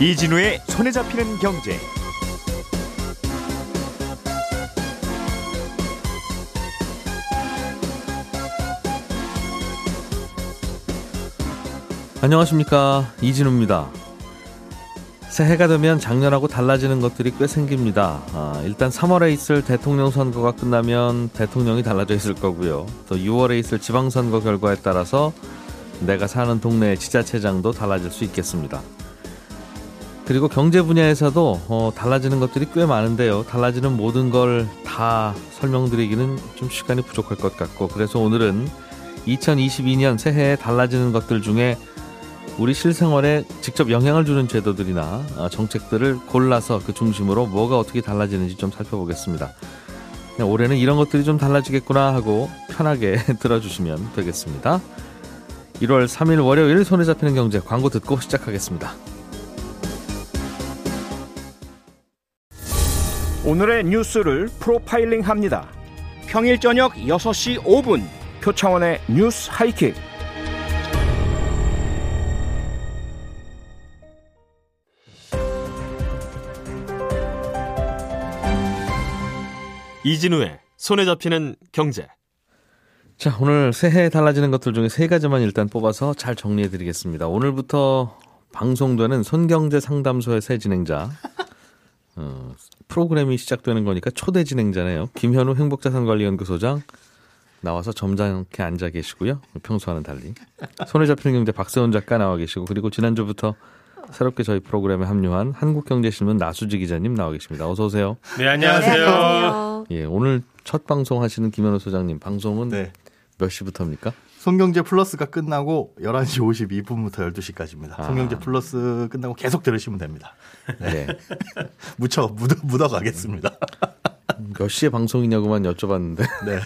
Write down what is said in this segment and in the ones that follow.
이진우의 손에 잡히는 경제. 안녕하십니까 이진우입니다. 새해가 되면 작년하고 달라지는 것들이 꽤 생깁니다. 아, 일단 3월에 있을 대통령 선거가 끝나면 대통령이 달라져 있을 거고요. 또 6월에 있을 지방선거 결과에 따라서 내가 사는 동네의 지자체장도 달라질 수 있겠습니다. 그리고 경제 분야에서도 어, 달라지는 것들이 꽤 많은데요. 달라지는 모든 걸 다 설명드리기는 좀 시간이 부족할 것 같고 그래서 오늘은 2022년 새해에 달라지는 것들 중에 우리 실생활에 직접 영향을 주는 제도들이나 어, 정책들을 골라서 그 중심으로 뭐가 어떻게 달라지는지 좀 살펴보겠습니다. 올해는 이런 것들이 좀 달라지겠구나 하고 편하게 들어주시면 되겠습니다. 1월 3일 월요일 손에 잡히는 경제 광고 듣고 시작하겠습니다. 오늘의 뉴스를 프로파일링 합니다. 평일 저녁 6시 5분 표창원의 뉴스 하이킥. 이진우의 손에 잡히는 경제. 자, 오늘 새해에 달라지는 것들 중에 세 가지만 일단 뽑아서 잘 정리해 드리겠습니다. 오늘부터 방송되는 손경제 상담소의 새 진행자. 어, 프로그램이 시작되는 거니까 초대 진행자네요. 김현우 행복자산관리연구소장 나와서 점잖게 앉아 계시고요. 평소와는 달리. 손에 잡히는 경제 박세훈 작가 나와 계시고 그리고 지난주부터 새롭게 저희 프로그램에 합류한 한국경제신문 나수지 기자님 나와 계십니다. 어서 오세요. 네, 안녕하세요. 예, 오늘 첫 방송 하시는 김현우 소장님 방송은 네. 몇 시부터입니까? 송경제 플러스가 끝나고 11시 52분부터 12시까지입니다. 아. 송경제 플러스 끝나고 계속 들으시면 됩니다. 네. 네. 묻혀, 묻어, 묻어 가겠습니다. 몇 시에 방송이냐고만 여쭤봤는데. 네.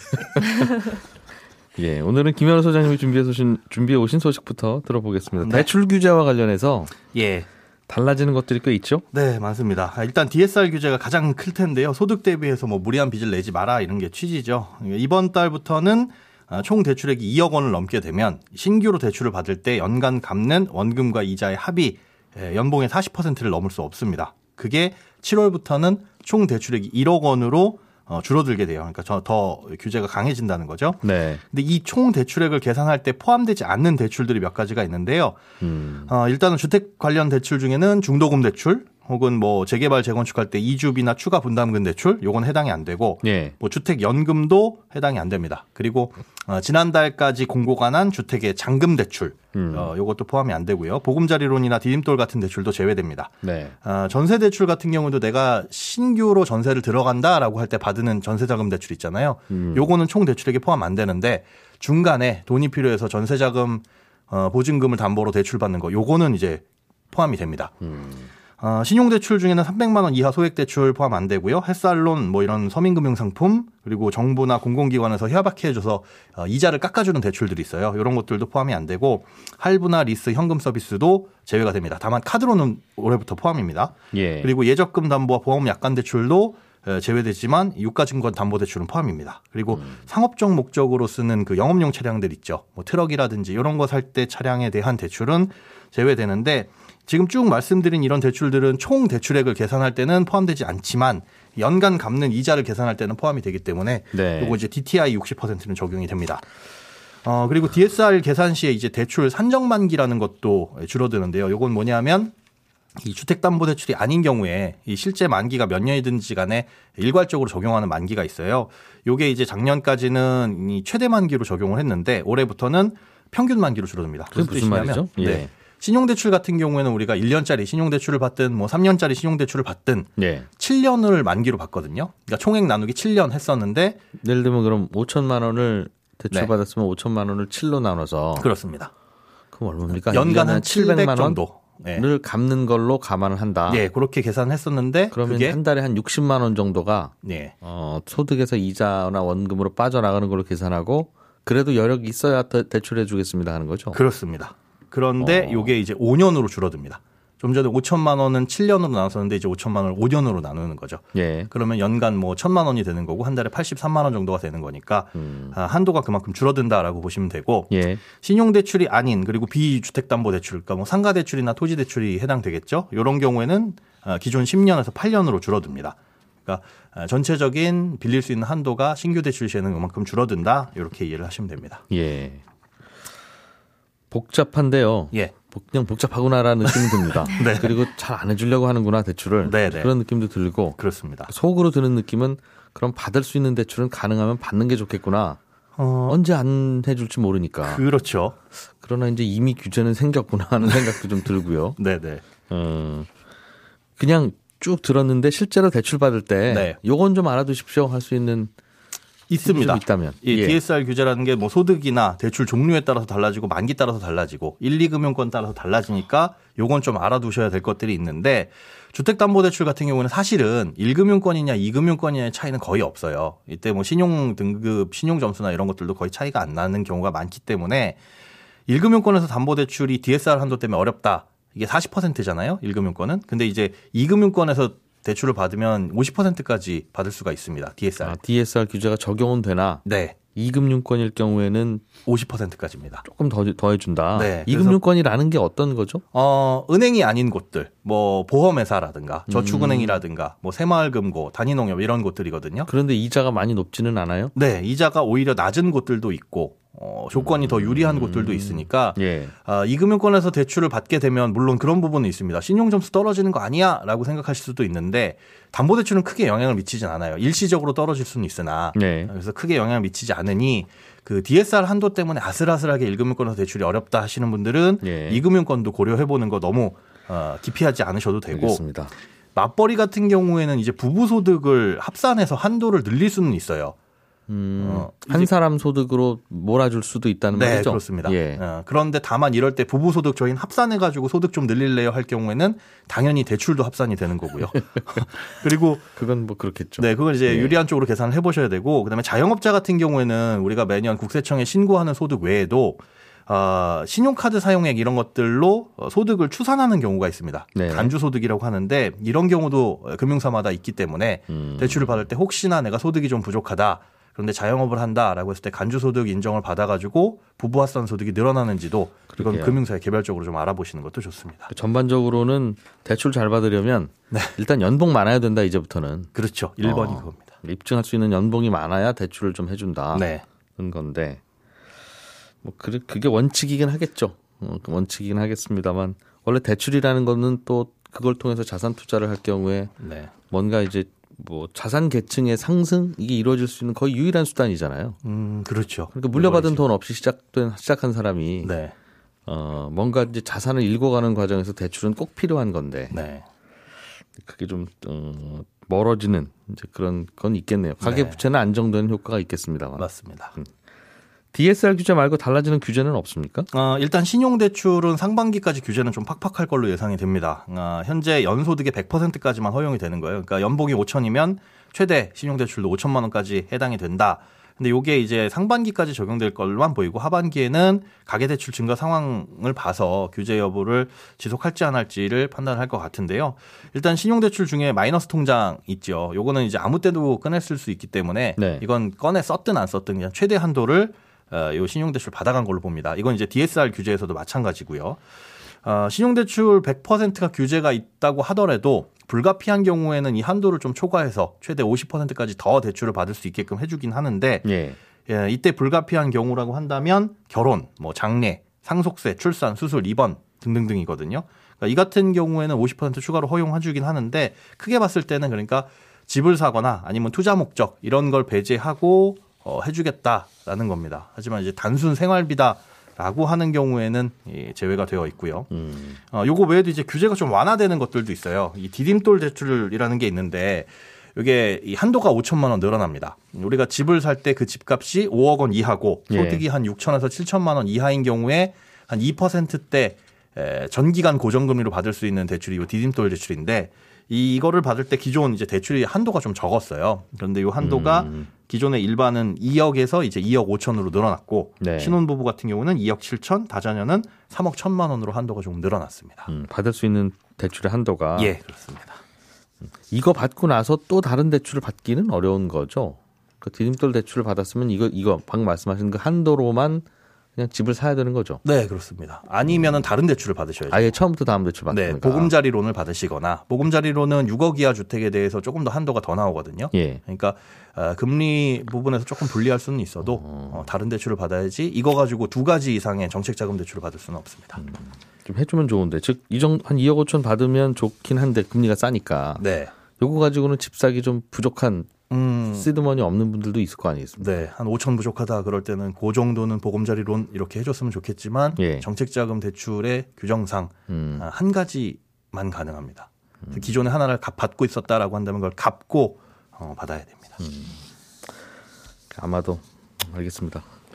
예, 오늘은 김현우 소장님이 준비해 오신, 준비해 오신 소식부터 들어보겠습니다. 네. 대출 규제와 관련해서. 예. 달라지는 것들이 꽤 있죠? 네, 맞습니다. 일단 DSR 규제가 가장 클 텐데요. 소득 대비해서 뭐 무리한 빚을 내지 마라 이런 게 취지죠. 이번 달부터는 아, 총 대출액이 2억 원을 넘게 되면 신규로 대출을 받을 때 연간 갚는 원금과 이자의 합이 연봉의 40%를 넘을 수 없습니다. 그게 7월부터는 총 대출액이 1억 원으로 어, 줄어들게 돼요. 그러니까 저 더 규제가 강해진다는 거죠. 네. 근데 이 총 대출액을 계산할 때 포함되지 않는 대출들이 몇 가지가 있는데요. 음. 어, 일단은 주택 관련 대출 중에는 중도금 대출, 혹은 뭐 재개발 재건축할 때 이주비나 추가 분담금 대출 요건 해당이 안 되고 예. 뭐 주택 연금도 해당이 안 됩니다. 그리고 어, 지난달까지 공고가 난 주택의 잔금 대출 음. 어, 요것도 포함이 안 되고요. 보금자리론이나 디딤돌 같은 대출도 제외됩니다. 네. 어, 전세 대출 같은 경우도 내가 신규로 전세를 들어간다라고 할 때 받는 전세자금 대출 있잖아요. 음. 요거는 총 대출액에 포함 안 되는데 중간에 돈이 필요해서 전세자금 어, 보증금을 담보로 대출받는 거 요거는 이제 포함이 됩니다. 음. 어, 신용대출 중에는 300만 원 이하 소액대출 포함 안 되고요. 햇살론 뭐 이런 서민금융상품 그리고 정부나 공공기관에서 협약해 줘서 어, 이자를 깎아주는 대출들이 있어요. 이런 것들도 포함이 안 되고 할부나 리스 현금 서비스도 제외가 됩니다. 다만 카드론은 올해부터 포함입니다. 예. 그리고 예적금 담보와 보험 약관 대출도 제외되지만 유가증권 담보대출은 포함입니다. 그리고 음. 상업적 목적으로 쓰는 그 영업용 차량들 있죠. 뭐 트럭이라든지 이런 거 살 때 차량에 대한 대출은 제외되는데 지금 쭉 말씀드린 이런 대출들은 총 대출액을 계산할 때는 포함되지 않지만 연간 갚는 이자를 계산할 때는 포함이 되기 때문에 네. 요거 이제 DTI 60%는 적용이 됩니다. 어, 그리고 DSR 계산 시에 이제 대출 산정 만기라는 것도 줄어드는데요. 요건 뭐냐면 이 주택담보대출이 아닌 경우에 이 실제 만기가 몇 년이든지 간에 일괄적으로 적용하는 만기가 있어요. 요게 이제 작년까지는 이 최대 만기로 적용을 했는데 올해부터는 평균 만기로 줄어듭니다. 그게 무슨 말이죠? 네. 예. 신용대출 같은 경우에는 우리가 1년짜리 신용대출을 받든 뭐 3년짜리 신용대출을 받든 네. 7년을 만기로 받거든요. 그러니까 총액 나누기 7년 했었는데 예를 들면 그럼 5천만 원을 대출 네. 받았으면 5천만 원을 7로 나눠서 그렇습니다. 그럼 얼마입니까? 연간 한 700만 정도. 네. 를 갚는 걸로 감안을 한다. 네, 그렇게 계산했었는데 그러면 한 달에 한 60만 원 정도가 네. 어, 소득에서 이자나 원금으로 빠져나가는 걸로 계산하고 그래도 여력이 있어야 대출해 주겠습니다 하는 거죠. 그렇습니다. 그런데 어. 요게 이제 5년으로 줄어듭니다. 좀 전에 5천만 원은 7년으로 나눴었는데 이제 5천만 원을 5년으로 나누는 거죠. 예. 그러면 연간 뭐 1천만 원이 되는 거고 한 달에 83만 원 정도가 되는 거니까 음. 아, 한도가 그만큼 줄어든다라고 보시면 되고 예. 신용대출이 아닌 그리고 비주택담보대출, 그러니까 뭐 상가대출이나 토지대출이 해당되겠죠. 이런 경우에는 아, 기존 10년에서 8년으로 줄어듭니다. 그러니까 아, 전체적인 빌릴 수 있는 한도가 신규 대출 시에는 그만큼 줄어든다 이렇게 이해를 하시면 됩니다. 예. 복잡한데요. 예. 복- 그냥 복잡하구나라는 느낌이 듭니다. 네. 그리고 잘 안 해주려고 하는구나 대출을 네, 네. 그런 느낌도 들고 그렇습니다. 속으로 드는 느낌은 그럼 받을 수 있는 대출은 가능하면 받는 게 좋겠구나. 어, 언제 안 해줄지 모르니까. 그렇죠. 그러나 이제 이미 규제는 생겼구나 하는 생각도 좀 들고요. 네네. 어, 그냥 쭉 들었는데 실제로 대출 받을 때 네. 요건 좀 알아두십시오 할 수 있는 있습니다. 좀 있다면. 이 예. DSR 규제라는 게 뭐 소득이나 대출 종류에 따라서 달라지고 만기 따라서 달라지고 1, 2금융권 따라서 달라지니까 요건 좀 알아두셔야 될 것들이 있는데 주택담보대출 같은 경우는 사실은 1금융권이냐 2금융권이냐의 차이는 거의 없어요. 이때 뭐 신용 등급, 신용 점수나 이런 것들도 거의 차이가 안 나는 경우가 많기 때문에 1금융권에서 담보대출이 DSR 한도 때문에 어렵다. 이게 40%잖아요. 1금융권은. 근데 이제 2금융권에서 대출을 받으면 50%까지 받을 수가 있습니다. DSR. 아, DSR 규제가 적용은 되나 네. 2금융권일 경우에는 50%까지입니다. 조금 더, 더 해준다. 네, 2금융권이라는 게 어떤 거죠? 어, 은행이 아닌 곳들, 뭐 보험회사라든가 저축은행이라든가 뭐 새마을금고, 단위농협 이런 곳들이거든요. 그런데 이자가 많이 높지는 않아요? 네, 이자가 오히려 낮은 곳들도 있고 어, 조건이 더 유리한 곳들도 있으니까 예. 아, 이 금융권에서 대출을 받게 되면 물론 그런 부분은 있습니다. 신용 점수 떨어지는 거 아니야라고 생각하실 수도 있는데 담보 대출은 크게 영향을 미치진 않아요. 일시적으로 떨어질 수는 있으나 네. 그래서 크게 영향을 미치지 않으니 그 DSR 한도 때문에 아슬아슬하게 1금융권에서 대출이 어렵다 하시는 분들은 예. 2금융권도 고려해 보는 거 너무 어, 기피하지 않으셔도 되고 알겠습니다. 맞벌이 같은 경우에는 이제 부부 소득을 합산해서 한도를 늘릴 수는 있어요. 음, 어, 한 사람 소득으로 몰아줄 수도 있다는 네, 말이죠? 그렇습니다. 예. 어, 그런데 다만 이럴 때 부부 소득 저희는 합산해 가지고 소득 좀 늘릴래요 할 경우에는 당연히 대출도 합산이 되는 거고요. 그리고 그건 뭐 그렇겠죠. 네, 그걸 이제 예. 유리한 쪽으로 계산을 해보셔야 되고, 그다음에 자영업자 같은 경우에는 우리가 매년 국세청에 신고하는 소득 외에도 아, 신용카드 사용액 이런 것들로 어, 소득을 추산하는 경우가 있습니다. 네. 간주 소득이라고 하는데 이런 경우도 금융사마다 있기 때문에 음. 대출을 받을 때 혹시나 내가 소득이 좀 부족하다. 그런데 자영업을 한다라고 했을 때 간주 소득 인정을 받아가지고 부부 합산 소득이 늘어나는지도 그러게요. 금융사에 개별적으로 좀 알아보시는 것도 좋습니다. 전반적으로는 대출 잘 받으려면 일단 연봉 많아야 된다 이제부터는 그렇죠. 1번이 어. 그겁니다. 입증할 수 있는 연봉이 많아야 대출을 좀 해준다. 네. 그런 건데 뭐 그, 그게 원칙이긴 하겠죠. 어, 그 원칙이긴 하겠습니다만 원래 대출이라는 거는 또 그걸 통해서 자산 투자를 할 경우에 네. 뭔가 이제 뭐 자산 계층의 상승 이게 이루어질 수 있는 거의 유일한 수단이잖아요. 음, 그렇죠. 그러니까 물려받은 돈 없이 시작된 시작한 사람이 네. 어 뭔가 이제 자산을 읽어가는 과정에서 대출은 꼭 필요한 건데 네. 그게 좀 어, 멀어지는 이제 그런 건 있겠네요. 가계 네. 부채는 안정되는 효과가 있겠습니다만. 맞습니다. DSR 규제 말고 달라지는 규제는 없습니까? 어, 일단 신용대출은 상반기까지 규제는 좀 팍팍할 걸로 예상이 됩니다. 어, 현재 연소득의 100%까지만 허용이 되는 거예요. 그러니까 연봉이 5천이면 최대 신용대출도 5천만 원까지 해당이 된다. 근데 요게 이제 상반기까지 적용될 걸로만 보이고 하반기에는 가계대출 증가 상황을 봐서 규제 여부를 지속할지 안 할지를 판단할 것 같은데요. 일단 신용대출 중에 마이너스 통장 있죠. 요거는 이제 아무 때도 꺼냈을 수 있기 때문에 네. 이건 꺼내 썼든 안 썼든 그냥 최대 한도를 어, 요 신용대출 받아간 걸로 봅니다. 이건 이제 DSR 규제에서도 마찬가지고요. 어, 신용대출 100%가 규제가 있다고 하더라도 불가피한 경우에는 이 한도를 좀 초과해서 최대 50%까지 더 대출을 받을 수 있게끔 해주긴 하는데 예. 예, 이때 불가피한 경우라고 한다면 결혼, 뭐 장례, 상속세, 출산, 수술, 입원 등등등이거든요. 그러니까 이 같은 경우에는 50% 추가로 허용해주긴 하는데 크게 봤을 때는 그러니까 집을 사거나 아니면 투자 목적 이런 걸 배제하고 어, 해주겠다라는 겁니다. 하지만 이제 단순 생활비다 라고 하는 경우에는 예, 제외가 되어 있고요. 음. 어, 요거 외에도 이제 규제가 좀 완화되는 것들도 있어요. 이 디딤돌 대출이라는 게 있는데 이게 이 한도가 5천만 원 늘어납니다. 우리가 집을 살 때 그 집값이 5억 원 이하고 예. 소득이 한 6천에서 7천만 원 이하인 경우에 한 2%대 에, 전기간 고정금리로 받을 수 있는 대출이 이 디딤돌 대출인데 이- 이거를 받을 때 기존 이제 대출이 한도가 좀 적었어요. 그런데 이 한도가 음. 기존의 일반은 2억에서 이제 2억 5천으로 늘어났고 네. 신혼부부 같은 경우는 2억 7천, 다자녀는 3억 1천만 원으로 한도가 조금 늘어났습니다. 음, 받을 수 있는 대출의 한도가 예, 그렇습니다. 이거 받고 나서 또 다른 대출을 받기는 어려운 거죠. 그 디딤돌 대출을 받았으면 이거 이거 방금 말씀하신 그 한도로만 그냥 집을 사야 되는 거죠. 네, 그렇습니다. 아니면은 다른 대출을 받으셔야죠. 아예 처음부터 다음 대출 받는 네. 보금자리론을 받으시거나 보금자리론은 6억 이하 주택에 대해서 조금 더 한도가 더 나오거든요. 예. 그러니까 어, 금리 부분에서 조금 불리할 수는 있어도 어, 다른 대출을 받아야지 이거 가지고 두 가지 이상의 정책자금 대출을 받을 수는 없습니다. 좀 해주면 좋은데 즉 이정 한 2억 5천 받으면 좋긴 한데 금리가 싸니까 네. 요거 가지고는 집 사기 좀 부족한 음, 시드머니 없는 분들도 있을 거 아니겠습니까? 네, 한 5천 부족하다 그럴 때는 그 정도는 보금자리론 이렇게 해줬으면 좋겠지만 예. 정책자금 대출의 규정상 음. 아, 한 가지만 가능합니다. 그래서 기존에 하나를 갚- 받고 있었다라고 한다면 그걸 갚고 어, 받아야 됩니다. 아마도 알겠습니다.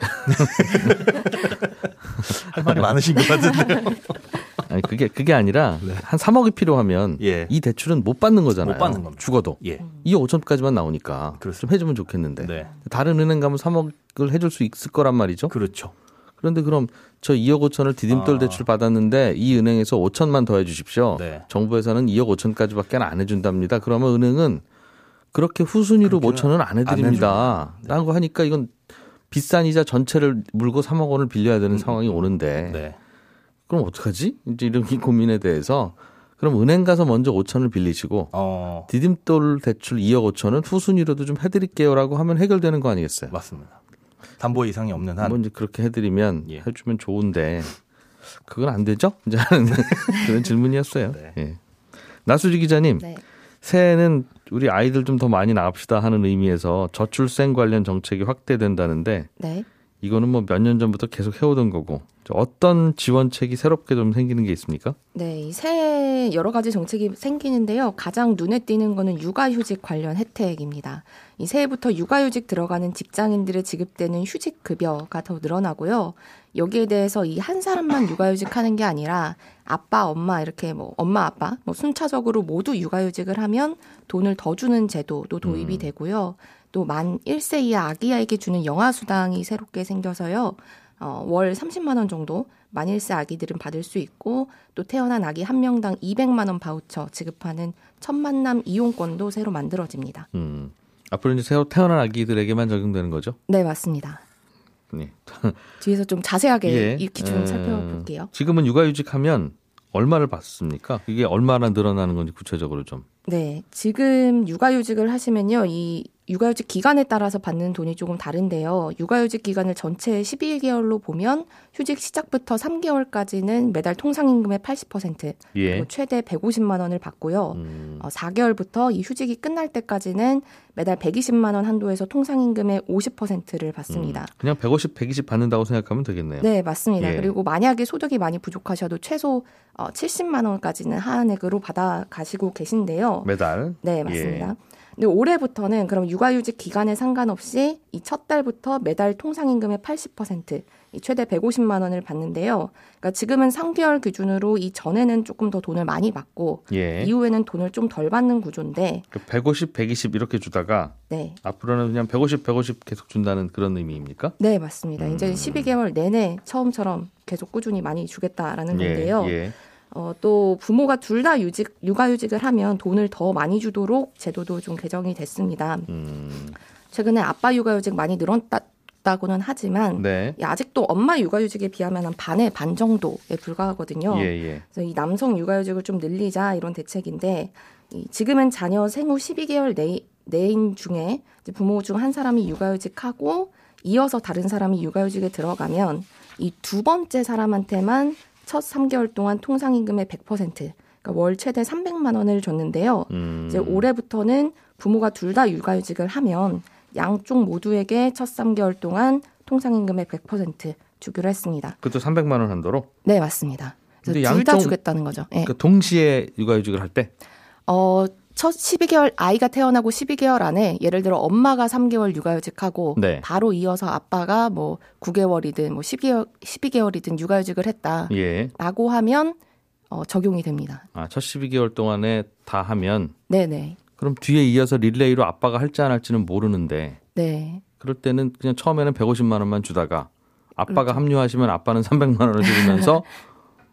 할 말이 많으신 것 같은데요. 아니 그게 그게 아니라 한 3억이 필요하면 네. 예. 이 대출은 못 받는 거잖아요. 못 받는 겁니다. 죽어도 예. 2억 5천까지만 나오니까 그렇습니다. 좀 해주면 좋겠는데 네. 다른 은행 가면 3억을 해줄 수 있을 거란 말이죠. 그렇죠. 그런데 그럼 저 2억 5천을 디딤돌 아. 대출 받았는데 이 은행에서 5천만 더 해주십시오. 네. 정부에서는 2억 5천까지밖에 안 해준답니다. 그러면 은행은 그렇게 후순위로 그렇게는 5천은 안 해드립니다. 라는 거 하니까 이건 비싼 이자 전체를 물고 3억 원을 빌려야 되는 상황이 오는데 네. 그럼 어떡하지? 이제 이런 이 고민에 대해서 그럼 은행 가서 먼저 5천을 빌리시고 어, 디딤돌 대출 2억 5천은 후순위로도 좀 해드릴게요라고 하면 해결되는 거 아니겠어요? 맞습니다. 담보 이상이 없는 한 뭐 이제 그렇게 해드리면 예. 해주면 좋은데 그건 안 되죠? 이제 하는 그런 질문이었어요. 네. 예. 나수지 기자님, 네. 새해에는 우리 아이들 좀 더 많이 낳읍시다 하는 의미에서 저출생 관련 정책이 확대된다는데 네. 이거는 뭐 몇 년 전부터 계속 해오던 거고 어떤 지원책이 새롭게 좀 생기는 게 있습니까? 네, 이 새해 여러 가지 정책이 생기는데요. 가장 눈에 띄는 거는 육아휴직 관련 혜택입니다. 이 새해부터 육아휴직 들어가는 직장인들의 지급되는 휴직 급여가 더 늘어나고요. 여기에 대해서 이 한 사람만 육아휴직 하는 게 아니라 아빠, 엄마 이렇게 뭐 엄마, 아빠 뭐 순차적으로 모두 육아휴직을 하면 돈을 더 주는 제도도 도입이 되고요. 또 만 1세 이하 아기에게 주는 영아 수당이 새롭게 생겨서요. 어, 월 30만 원 정도 만 1세 아기들은 받을 수 있고 또 태어난 아기 한 명당 200만 원 바우처 지급하는 첫 만남 이용권도 새로 만들어집니다. 음, 앞으로 이제 새로 태어난 아기들에게만 적용되는 거죠? 네, 맞습니다. 네. 뒤에서 좀 자세하게 예. 이 기준 음, 살펴볼게요. 지금은 육아휴직하면 얼마를 받습니까? 이게 얼마나 늘어나는 건지 구체적으로 좀. 네, 지금 육아휴직을 하시면요, 이 육아휴직 기간에 따라서 받는 돈이 조금 다른데요. 육아휴직 기간을 전체 12개월로 보면 휴직 시작부터 3개월까지는 매달 통상임금의 80%, 예. 그리고 최대 150만 원을 받고요. 음, 어, 4개월부터 이 휴직이 끝날 때까지는 매달 120만 원 한도에서 통상임금의 50%를 받습니다. 그냥 150, 120 받는다고 생각하면 되겠네요. 네, 맞습니다. 예. 그리고 만약에 소득이 많이 부족하셔도 최소 어, 70만 원까지는 하한액으로 받아 가시고 계신데요. 매달. 네, 맞습니다. 근데 올해부터는 그럼 육아휴직 기간에 상관없이 이 첫 달부터 매달 통상임금의 80%, 이 최대 150만 원을 받는데요. 그러니까 지금은 3개월 기준으로 이 전에는 조금 더 돈을 많이 받고 예. 이후에는 돈을 좀 덜 받는 구조인데, 그 150, 120 이렇게 주다가 네, 앞으로는 그냥 150, 150 계속 준다는 그런 의미입니까? 네 맞습니다. 음. 이제 12개월 내내 처음처럼 계속 꾸준히 많이 주겠다라는 예, 건데요. 예. 어, 또 부모가 둘 다 유직 육아휴직을 하면 돈을 더 많이 주도록 제도도 좀 개정이 됐습니다. 음, 최근에 아빠 육아휴직 많이 늘었다고는 하지만 네. 이 아직도 엄마 육아휴직에 비하면 한 반의 반 정도에 불과하거든요. 예, 예. 그래서 이 남성 육아휴직을 좀 늘리자 이런 대책인데 이 지금은 자녀 생후 12개월 내, 내인 중에 부모 중 한 사람이 육아휴직하고 이어서 다른 사람이 육아휴직에 들어가면 이 두 번째 사람한테만 첫 3개월 동안 통상 임금의 100%, 그러니까 월 최대 300만 원을 줬는데요. 음, 이제 올해부터는 부모가 둘 다 육아휴직을 하면 양쪽 모두에게 첫 3개월 동안 통상 임금의 100% 주기로 했습니다. 그것도 300만 원 한도로? 네, 맞습니다. 둘 다 주겠다는 거죠. 예. 그 동시에 육아휴직을 할 때? 어, 첫 12개월 아이가 태어나고 12개월 안에 예를 들어 엄마가 3개월 육아휴직하고 네. 바로 이어서 아빠가 뭐 9개월이든 뭐 12개월 12개월이든 육아휴직을 했다라고 예. 하면 어, 적용이 됩니다. 아, 첫 12개월 동안에 다 하면 네, 네. 그럼 뒤에 이어서 릴레이로 아빠가 할지 안 할지는 모르는데 네. 그럴 때는 그냥 처음에는 150만 원만 주다가 아빠가 그렇죠. 합류하시면 아빠는 300만 원을 드리면서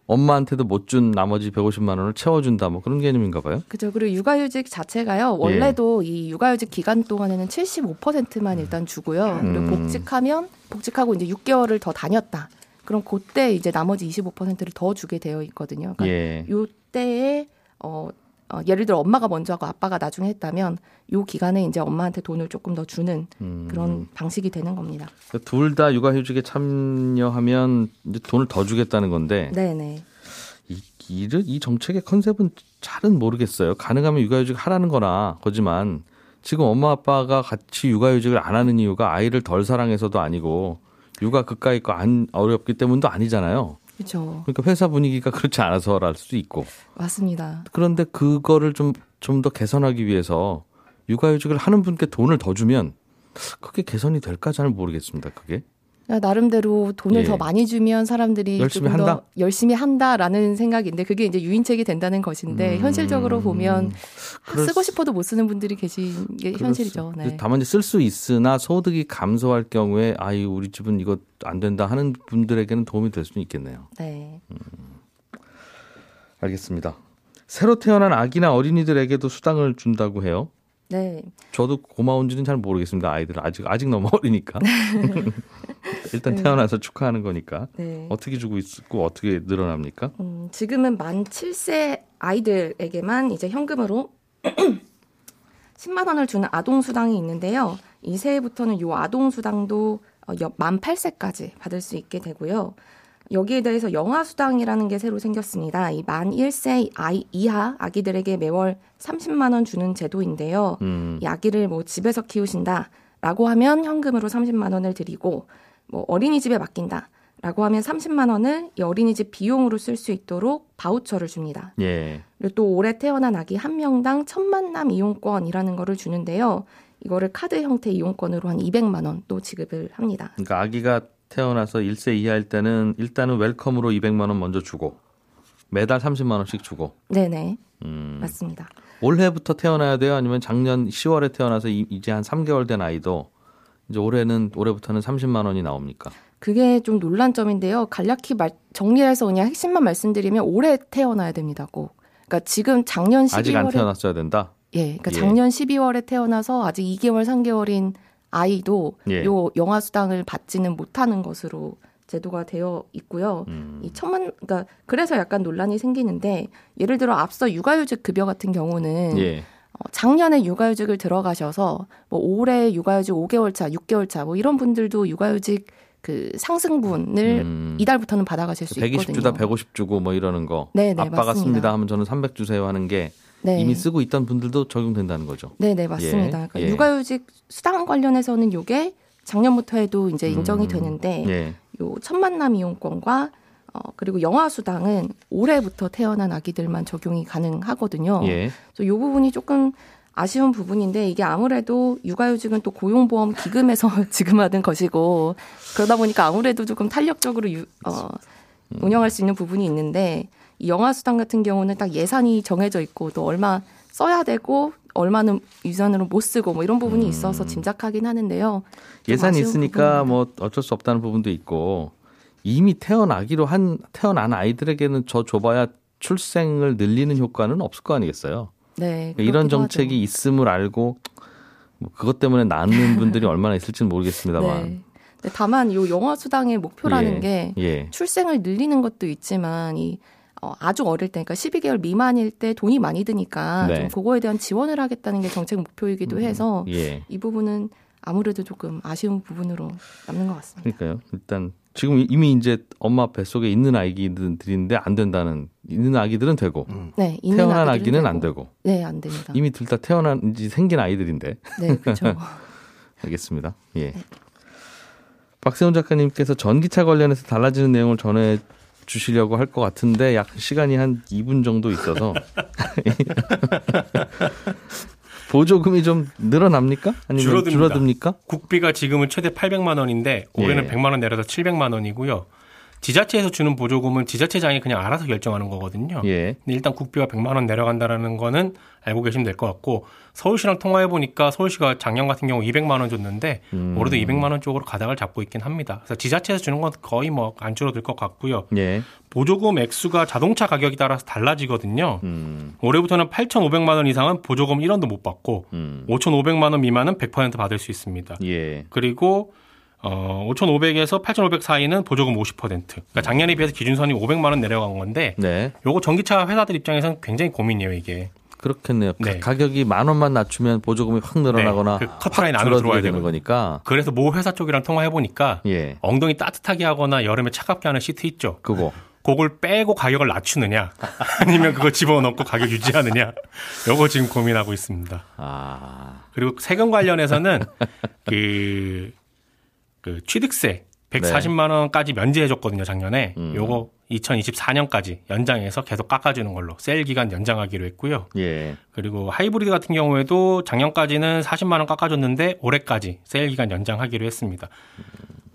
엄마한테도 못 준 나머지 150만 원을 채워준다 뭐 그런 개념인가 봐요. 그죠. 그리고 육아휴직 자체가요. 원래도 이 육아휴직 기간 동안에는 75%만 일단 주고요. 그리고 음. 복직하면 복직하고 이제 6개월을 더 다녔다. 그럼 그때 이제 나머지 25%를 더 주게 되어 있거든요. 그러니까 예. 요때에 어, 어, 예를 들어 엄마가 먼저 하고 아빠가 나중에 했다면 요 기간에 이제 엄마한테 돈을 조금 더 주는 음. 그런 방식이 되는 겁니다. 둘다 육아휴직에 참여하면 이제 돈을 더 주겠다는 건데 네네. 이, 이, 이 정책의 컨셉은 잘은 모르겠어요. 가능하면 육아휴직 하라는 거나 거지만 지금 엄마 아빠가 같이 육아휴직을 안 하는 이유가 아이를 덜 사랑해서도 아니고 육아 그까이 거 안 어렵기 때문도 아니잖아요. 그렇죠. 그러니까 회사 분위기가 그렇지 않아서랄 수도 있고 맞습니다. 그런데 그거를 좀 좀 더 개선하기 위해서 육아휴직을 하는 분께 돈을 더 주면 그게 개선이 될까 잘 모르겠습니다. 그게 나름대로 돈을 예. 더 많이 주면 사람들이 열심히 조금 더 한다? 열심히 한다라는 생각인데 그게 이제 유인책이 된다는 것인데 음. 현실적으로 보면 그럴 쓰고 수- 싶어도 못 쓰는 분들이 계신 게 현실이죠. 수- 네. 다만 쓸 수 있으나 소득이 감소할 경우에 아이 우리 집은 이거 안 된다 하는 분들에게는 도움이 될 수는 있겠네요. 네. 알겠습니다. 새로 태어난 아기나 어린이들에게도 수당을 준다고 해요. 네. 저도 고마운지는 잘 모르겠습니다. 아이들 아직 아직 너무 어리니까. 일단 태어나서 축하하는 거니까 네. 어떻게 주고 있고 어떻게 늘어납니까? 음, 지금은 만 7세 아이들에게만 이제 현금으로 10만 원을 주는 아동 수당이 있는데요. 이 새해부터는 요 아동 수당도 어, 여- 만 8세까지 받을 수 있게 되고요. 여기에 대해서 영아 수당이라는 게 새로 생겼습니다. 이 만 1세 아이 이하 아기들에게 매월 30만 원 주는 제도인데요. 음, 이 아기를 뭐 집에서 키우신다라고 하면 현금으로 30만 원을 드리고 뭐 어린이집에 맡긴다 라고 하면 30만 원을 이 어린이집 비용으로 쓸 수 있도록 바우처를 줍니다. 예. 그리고 또 올해 태어난 아기 한 명당 천만남 이용권이라는 거를 주는데요. 이거를 카드 형태 이용권으로 한 200만 원 또 지급을 합니다. 그러니까 아기가 태어나서 1세 이하일 때는 일단은 웰컴으로 200만 원 먼저 주고 매달 30만 원씩 주고 네네 음, 맞습니다. 올해부터 태어나야 돼요? 아니면 작년 10월에 태어나서 이- 이제 한 3개월 된 아이도 이제 올해는 올해부터는 30만 원이 나옵니까? 그게 좀 논란점인데요. 간략히 말, 정리해서 그냥 핵심만 말씀드리면 올해 태어나야 됩니다. 꼭. 그러니까 지금 작년 12월에 아직 안 태어났어야 된다. 예, 그러니까 예. 작년 12월에 태어나서 아직 2개월, 3개월인 아이도 예. 요 영아 수당을 받지는 못하는 것으로 제도가 되어 있고요. 음, 이 천만 그러니까 그래서 약간 논란이 생기는데 예를 들어 앞서 육아휴직 급여 같은 경우는 예. 어, 작년에 육아휴직을 들어가셔서 뭐 올해 육아휴직 5개월 차, 6개월 차 뭐 이런 분들도 육아휴직 그 상승분을 음. 이달부터는 받아가실 수 120 있거든요. 주다 150 주고 뭐 이러는 거. 네, 네, 아빠가 맞습니다. 씁니다 하면 저는 300 주세요 하는 게 네. 이미 쓰고 있던 분들도 적용된다는 거죠. 네, 네, 맞습니다. 예, 그러니까 예. 육아휴직 수당 관련해서는 요게 작년부터 해도 이제 인정이 음, 되는데 예. 요 천만남 이용권과 어, 그리고 영아 수당은 올해부터 태어난 아기들만 적용이 가능하거든요. 예. 그래서 요 부분이 조금 아쉬운 부분인데 이게 아무래도 육아휴직은 또 고용보험 기금에서 지급하는 것이고 그러다 보니까 아무래도 조금 탄력적으로 유, 어, 운영할 수 있는 부분이 있는데 이 영아 수당 같은 경우는 딱 예산이 정해져 있고 또 얼마 써야 되고 얼마는 유산으로 못 쓰고 뭐 이런 부분이 있어서 짐작하긴 하는데요. 좀 예산이 있으니까 부분입니다. 뭐 어쩔 수 없다는 부분도 있고 이미 태어나기로 한 태어난 아이들에게는 저 줘봐야 출생을 늘리는 효과는 없을 거 아니겠어요. 네, 이런 그렇기도 정책이 하죠. 있음을 알고 뭐 그것 때문에 낳는 분들이 얼마나 있을지는 모르겠습니다만. 네. 다만 요 영아 수당의 목표라는 예, 게 예. 출생을 늘리는 것도 있지만 이 어, 아주 어릴 때, 그러니까 12개월 미만일 때 돈이 많이 드니까 네. 좀 그거에 대한 지원을 하겠다는 게 정책 목표이기도 해서 예. 이 부분은 아무래도 조금 아쉬운 부분으로 남는 것 같습니다. 그러니까요. 일단 지금 이미 이제 엄마 뱃속에 있는 아기들인데 안 된다는 있는 아기들은 되고 음. 네, 있는 태어난 아기들은 아기는 안 되고 네, 안 됩니다. 이미 둘 다 태어난 지 생긴 아이들인데 네, 그렇죠. 알겠습니다. 예. 박세훈 작가님께서 전기차 관련해서 달라지는 내용을 전해 주시려고 할 것 같은데 약 시간이 한 2분 정도 있어서 보조금이 좀 늘어납니까? 아니면 줄어듭니다. 줄어듭니까? 국비가 지금은 최대 800만 원인데 올해는 예. 100만 원 내려서 700만 원이고요. 지자체에서 주는 보조금은 지자체장이 그냥 알아서 결정하는 거거든요. 예. 근데 일단 국비가 100만 원 내려간다라는 거는 알고 계시면 될 것 같고 서울시랑 통화해 보니까 서울시가 작년 같은 경우 200만 원 줬는데 음. 올해도 200만 원 쪽으로 가닥을 잡고 있긴 합니다. 그래서 지자체에서 주는 건 거의 뭐 안 줄어들 것 같고요. 예. 보조금 액수가 자동차 가격에 따라서 달라지거든요. 음. 올해부터는 8,500만 원 이상은 보조금 1원도 못 받고 음. 5,500만 원 미만은 100% 받을 수 있습니다. 예. 그리고 어 5,500에서 8,500 사이는 보조금 50%. 그러니까 작년에 비해서 기준선이 500만 원 내려간 건데 네. 요거 전기차 회사들 입장에서는 굉장히 고민이에요, 이게. 그렇겠네요. 가- 네. 가격이 만 원만 낮추면 보조금이 확 늘어나거나 네, 그확 커트라인 안으로 들어와야 되는. 거니까. 그래서 모 회사 쪽이랑 통화해 보니까 예. 엉덩이 따뜻하게 하거나 여름에 차갑게 하는 시트 있죠. 그거. 그걸 빼고 가격을 낮추느냐 아니면 그거 집어넣고 가격 유지하느냐 요거 지금 고민하고 있습니다. 아. 그리고 세금 관련해서는 그, 그 취득세 140만 원까지 면제해 줬거든요, 작년에. 음. 요거 2024년까지 연장해서 계속 깎아 주는 걸로 세일 기간 연장하기로 했고요. 예. 그리고 하이브리드 같은 경우에도 작년까지는 40만 원 깎아 줬는데 올해까지 세일 기간 연장하기로 했습니다.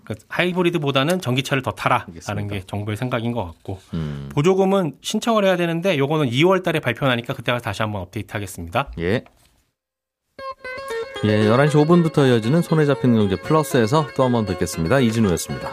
그 하이브리드보다는 전기차를 더 타라라는. 게 정부의 생각인 것 같고 음. 보조금은 신청을 해야 되는데 요거는 2월 달에 발표하니까 그때가 다시 한번 업데이트 하겠습니다. 예. 예, 11시 5분부터 이어지는 손에 잡히는 경제 플러스에서 또 한 번 뵙겠습니다. 이진우였습니다.